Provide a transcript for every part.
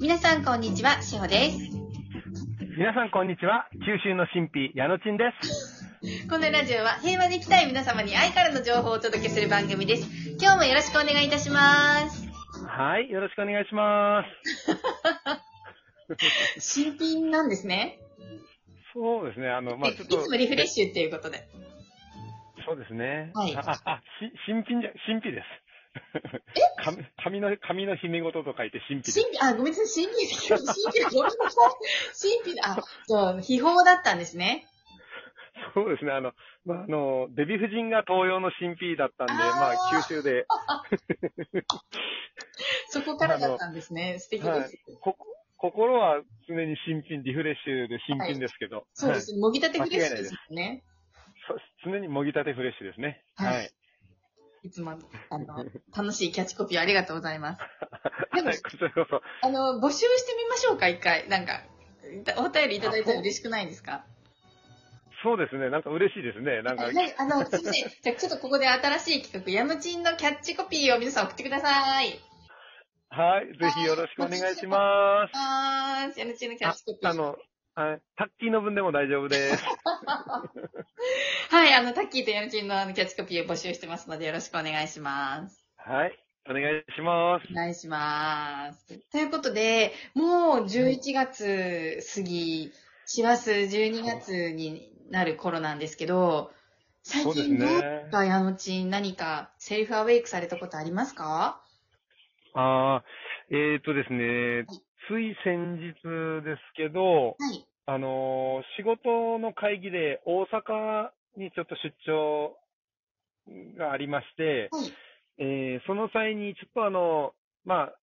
皆さんこんにちは、しほです。皆さんこんにちは。九州の神秘、矢野ちんです。このラジオは平和で生きたい皆様に愛からの情報をお届けする番組です。今日もよろしくお願いいたします。はい、よろしくお願いします。新品なんですね。そうですね、あの、まあいちょっと。つもリフレッシュっていうことで。そうですね。はいあ、あ、あし 新品じゃ、新品です。紙紙 の、紙の姫事と書いて新品です。新品、あ、ごめんなさい、新品、新品、ごめんなさい。新品、あ、そう、秘宝だったんですね。そうですね、あの、まあ、あの、デヴィ夫人が東洋の新品だったんで、あーまあ、九州で、そこからだったんですね。素敵です。はいこ心は常に新品、リフレッシュで新品ですけど、はいそうです。もぎたてフレッシュですね。そう常にもぎたてフレッシュですね。はいはい。いつも、あの、楽しいキャッチコピーありがとうございます。でも。あの、募集してみましょうか、一回。なんか、お便りいただいたら嬉しくないですか？そうですね。なんか嬉しいですね。なんか、はい、あの、すいません。じゃあちょっとここで新しい企画、ヤムチンのキャッチコピーを皆さん送ってください。はい。ぜひよろしくお願いします。あー、ヤムチンのキャッチコピー。あの、はいタッキーの分でも大丈夫です。はい、あの、タッキーとヤムチンのあのキャッチコピーを募集してますので、よろしくお願いします。はい。お願いしますお。願いします。ということで、もう11月過ぎ、師走12月になる頃なんですけど、最そうです近どうね。か、ヤムチン何かセルフアウェイクされたことありますか？ああ、えっ、とですね、つい先日ですけど、はい。あのー仕事の会議で大阪にちょっと出張がありまして、はい。えーその際にちょっとあの、まあ、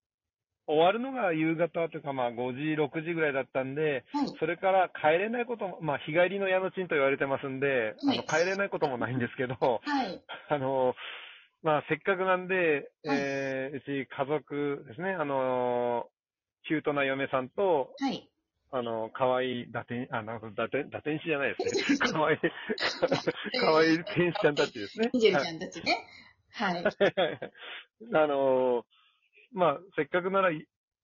終わるのが夕方というか、まあ5時、6時ぐらいだったんで、はい。それから帰れないことも、まあ日帰りの矢のちんと言われてますんで、あはいの帰れないこともないんですけど、はい。あの、まあせっかくなんで、はいえーうち家族ですね、あの、キュートな嫁さんと、はい。あの、可愛い打天、あ、なんか打天、打天使じゃないですね。可愛い、可愛い天使ちゃんたちですね。ミジェルちゃんたちね。はい。あの、まあ、せっかくなら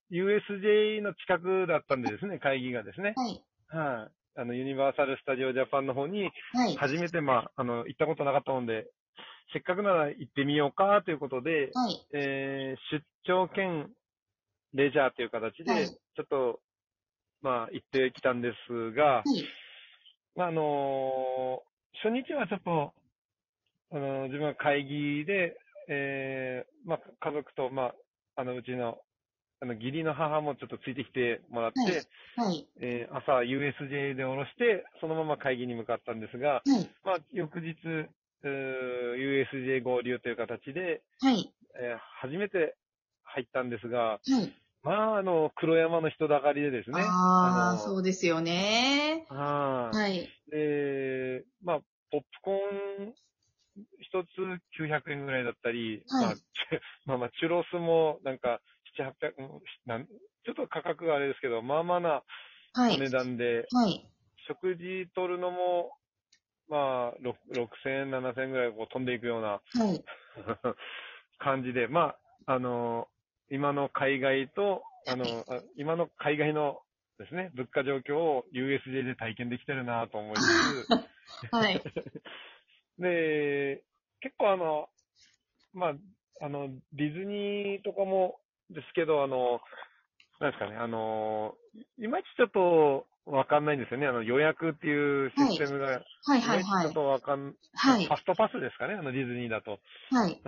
USJ の近くだったんでですね、会議がですね。はい。はい。あの、ユニバーサル・スタジオ・ジャパンの方に、はい。初めて、まあ、あの、行ったことなかったもんで、せっかくなら行ってみようかということで、はい。えー出張兼レジャーという形で、はいちょっと、まあ、行ってきたんですが、はい。まあ、あのー初日はちょっと、あのー自分は会議で、えーまあ、家族と、まあ、あの、うちの、あの、義理の母もちょっとついてきてもらって、はいはい。えー朝 USJ で降ろして、そのまま会議に向かったんですが、はい。まあ、翌日、USJ 合流という形で、はい。えー初めて入ったんですが、はい。まあ、あの、黒山の人だかりでですね。ああ、のそうですよね。はいはい。で、まあ、ポップコーン一つ900円ぐらいだったり、はいまあ、まあまあ、チュロスもなんか7、800うんなん、ちょっと価格があれですけど、まあまあなはい。お値段で、はい。食事取るのも、まあ、ろ6000円、7000円ぐらいこう飛んでいくようなはい。感じで、まあ、あの、今の海外と、あの、あ今の海外のですね、物価状況を USJ で体験できてるなと思いつつ、はい。で、結構あの、まあ、あの、ディズニーとかもですけど、あの、なんですかね、あの、いまいちちょっとわかんないんですよね。あの、予約っていうシステムが、はい。はいい。まいちちょっはい。とわかん、はいファストパスですかね、あのディズニーだと。はい。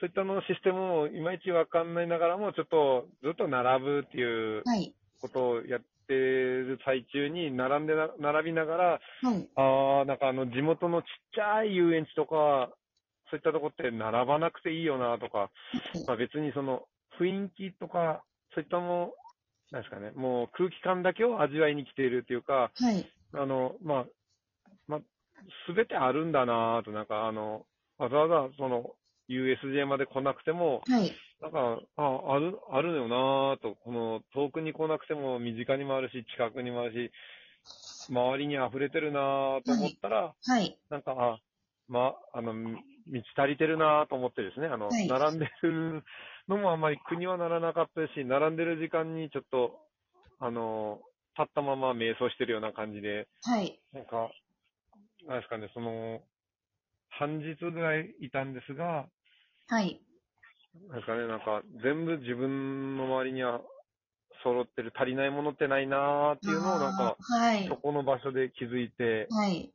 そういったのシステムもいまいちわかんないながらも、ちょっとずっと並ぶっていうはい。ことをやってる最中に、並んでな、並びながら、はい。ああ、なんかあの地元のちっちゃい遊園地とか、そういったとこって並ばなくていいよなとか、まあ別にその雰囲気とか、そういったもの、なんですかね、もう空気感だけを味わいに来ているっていうか、はい。あの、まあ、まあ、すべてあるんだなと、なんかあの、わざわざその USJ まで来なくても、はい。なんか、あ、ある、あるよなぁと、この遠くに来なくても身近にもあるし、近くにもあるし、周りに溢れてるなぁと思ったら、はい。なんか、あ、ま、あの、満ち足りてるなと思ってですね、あの、はい並んでるのもあんまり苦にはならなかったし、並んでる時間にちょっと、あの、立ったまま瞑想してるような感じで、はい。なんか、なんですかね、その、半日ぐらいいたんですが、はい。なんかね、なんか、全部自分の周りには揃ってる、足りないものってないなーっていうのを、なんか、はいそ。この場所で気づいて、はい。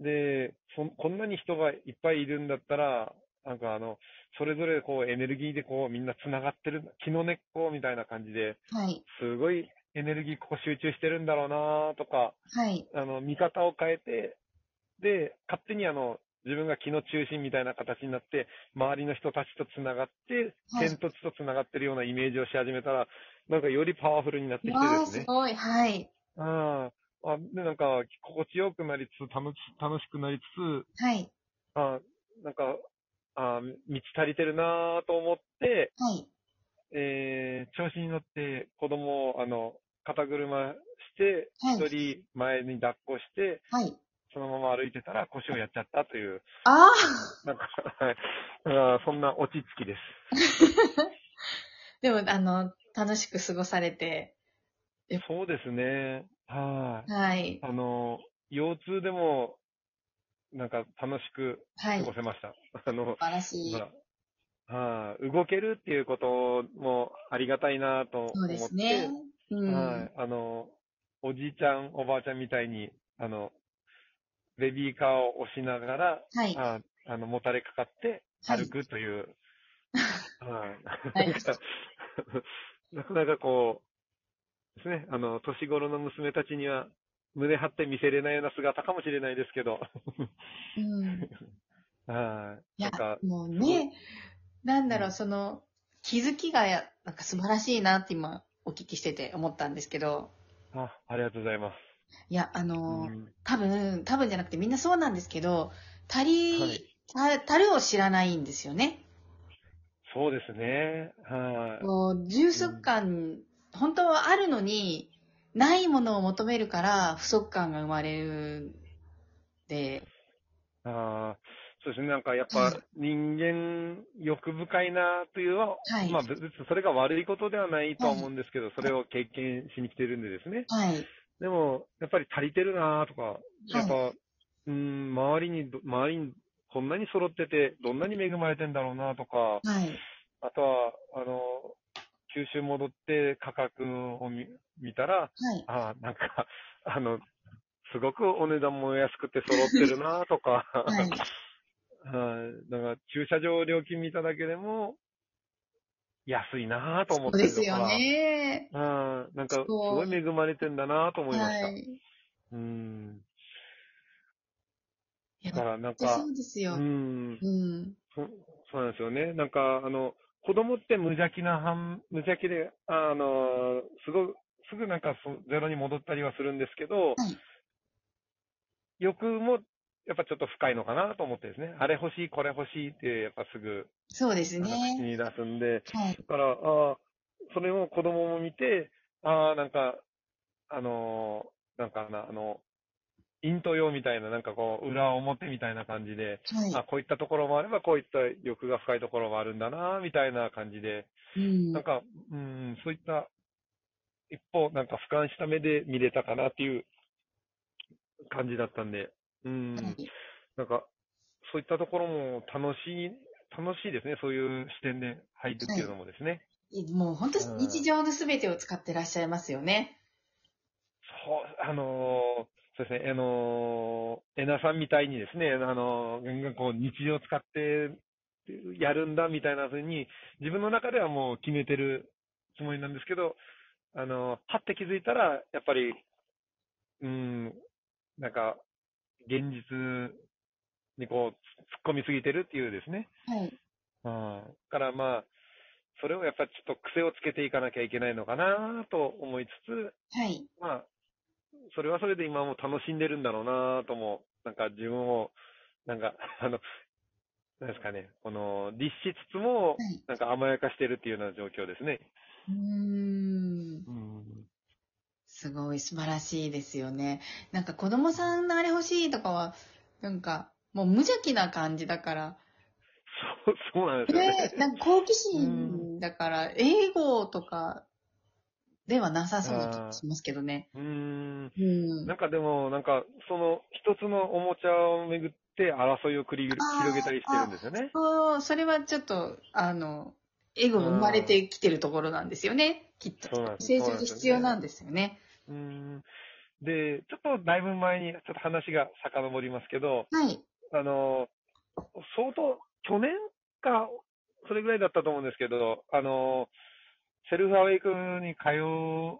で、そこんなに人がいっぱいいるんだったら、なんかあの、それぞれこうエネルギーでこうみんな繋がってる、木の根っこみたいな感じで、はい。すごいエネルギーここ集中してるんだろうなとか、はい。あの、見方を変えて、で、勝手にあの、自分が気の中心みたいな形になって、周りの人たちと繋がって、はい天と地と繋がってるようなイメージをし始めたら、なんかよりパワフルになってきてわあ、ですね。すごい。はい。ああ、で、なんか、心地よくなりつつ、楽し、楽しくなりつつ、はい。あなんか、あ満ち足りてるなぁと思って、はい。えー、調子に乗って子供を、あの、肩車して、はい一人前に抱っこして、はい。そのまま歩いてたら腰をやっちゃったという、あなんか、そんな落ち着きです。あ でも、あの、楽しく過ごされて。そうですね。はい。はい。あの、腰痛でも、なんか楽しくはい。素過ごせました。あの、晴らしい。まあはい動けるっていうこともありがたいなと思って、そうですね。うん。はい。あの、おじいちゃん、おばあちゃんみたいに、あの、ベビーカーを押しながら、はい。ああの、もたれかかってはい歩くという、はい。はい なんかなかこう、ですね、あの、年頃の娘たちには、胸張って見せれないような姿かもしれないですけど、うん。はい。いやもうね、なんだろう、うんその、気づきがや、なんか素晴らしいなって今、お聞きしてて思ったんですけど、あ、ありがとうございます。いや、あの、うん多分、多分じゃなくてみんなそうなんですけど、足り、はいるを知らないんですよね。そうですね。はい。こう充足感、本当はあるのに、ないものを求めるから不足感が生まれるんで、ああ、そうですね。なんかやっぱはい人間欲深いなというのは、はいまあ別にそれが悪いことではないとは思うんですけど、それを経験しに来てるんでですね。はい。でも、やっぱり足りてるなとか、やっぱ、うん、周りにど、周りにこんなに揃ってて、どんなに恵まれてんだろうなとか、はい。あとは、あの、九州戻って価格を見見たら、はい。ああ、なんか、あの、すごくお値段も安くて揃ってるなとか、はい。から、駐車場料金見ただけでも、安いなぁと思そうですよってるとか、ね。うん、なんか、すごい恵まれてんだなぁと思いました。はい。うん。だから、なんそか、うですよ。うん、うん。そそうなんですよね。なんか、あの、子供って無邪気な反、無邪気で、あの、すごく、すぐなんかそゼロに戻ったりはするんですけど、はい欲も、やっぱちょっと深いのかなと思ってですね。あれ欲しい、これ欲しいって、やっぱすぐ、そうですあの口ね。に出すんで、はい。だから、ああ、それを子供も見て、ああ、なんか、あのーなんかな、あの、陰と陽みたいな、なんかこう、裏表みたいな感じで、はい。あこういったところもあれば、こういった欲が深いところもあるんだな、みたいな感じで、うんなんか、うん、そういった、一方、なんか俯瞰した目で見れたかなっていう感じだったんで、うん、はいなんか、そういったところも楽しい、楽しいですね。そういう視点で入るっていうのもですね。もう本当日常のすべてを使ってらっしゃいますよね。そう、あのーそうですね、あのー、えなさんみたいにですね、あのー、ガンガンこう日常を使ってやるんだみたいな風に、自分の中ではもう決めてるつもりなんですけど、あのー、はって気づいたら、やっぱり、うん、なんか、現実にこう、突っ込みすぎてるっていうですね。はい。うん。からまあ、それをやっぱりちょっと癖をつけていかなきゃいけないのかなと思いつつ、はい。まあ、それはそれで今も楽しんでるんだろうなとも、なんか自分を、なんか、あの、なんですかね、この、律しつつもは、い。なんか甘やかしてるっていうような状況ですね。うーん。うん。すごい素晴らしいですよね。なんか子供さんのあれ欲しいとかは、なんかもう無邪気な感じだから。そう、そうなんですよね。で、なんか好奇心だから、英語とかではなさそうな気がしますけどね。うーん。うん。なんかでも、なんか、その、一つのおもちゃをめぐって争いを繰り広げたりしてるんですよね。そう、それはちょっと、あの、エゴが生まれてきてるところなんですよね。きっと。成長で必要なんですよね。うーん。で、ちょっとだいぶ前に、ちょっと話が遡りますけど、はい。あの、相当、去年か、それぐらいだったと思うんですけど、あの、セルフアウェイクに通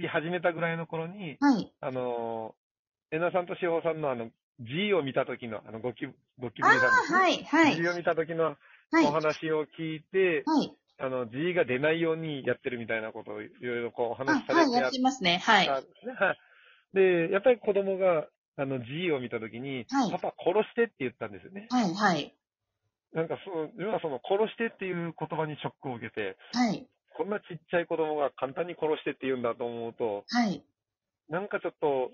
い始めたぐらいの頃に、はい。あの、えなさんとしほさんのあの、G を見た時の、あの、ゴキ、ゴキブリさんですね。はい、はい。G を見た時のはい。お話を聞いて、はい。あの、G が出ないようにやってるみたいなことをいろいろこうおあ、話しさはい、れてやっやってますね。はい。でやっぱり子供が、あの、G を見た時に、はいパパ殺してって言ったんですよね。はい、はい。なんかその、要はその殺してっていう言葉にショックを受けて、はい。こんなちっちゃい子供が簡単に殺してって言うんだと思うと、はい。なんかちょっと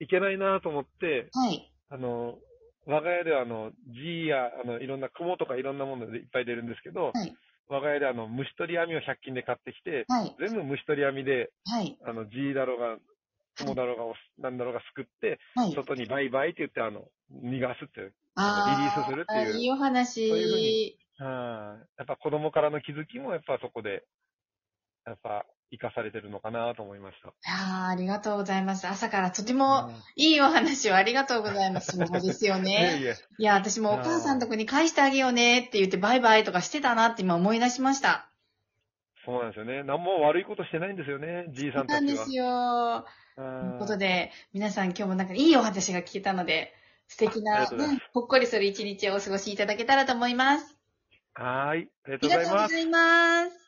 いけないなと思って、はい。あの、我が家ではあの、G や、あの、いろんな雲とかいろんなものでいっぱい出るんですけど、はい我が家であの、虫取り網を100均で買ってきて、はい。全部虫取り網で、はい。あの、G だろうが、雲だろうが、なんだろうがすくって、はい。外にバイバイって言って、あの、逃がすっていう。リリースするっていういいお話。そういうふうにやっぱ子供からの気づきもやっぱそこで、やっぱ生かされてるのかなと思いました。ああ、ありがとうございます。朝からとてもいいお話をありがとうございます。そうですよね。いえ。いや、私もお母さんとこに返してあげようねって言ってバイバイとかしてたなって今思い出しました。そうなんですよね。何も悪いことしてないんですよね、じいさんたちは。なんですよ。とということで、皆さん今日もなんかいいお話が聞けたので、素敵ありな、ね、ほっこりする一日をお過ごしいただけたらと思います。はーい。ありがありがとうございます。とうございます。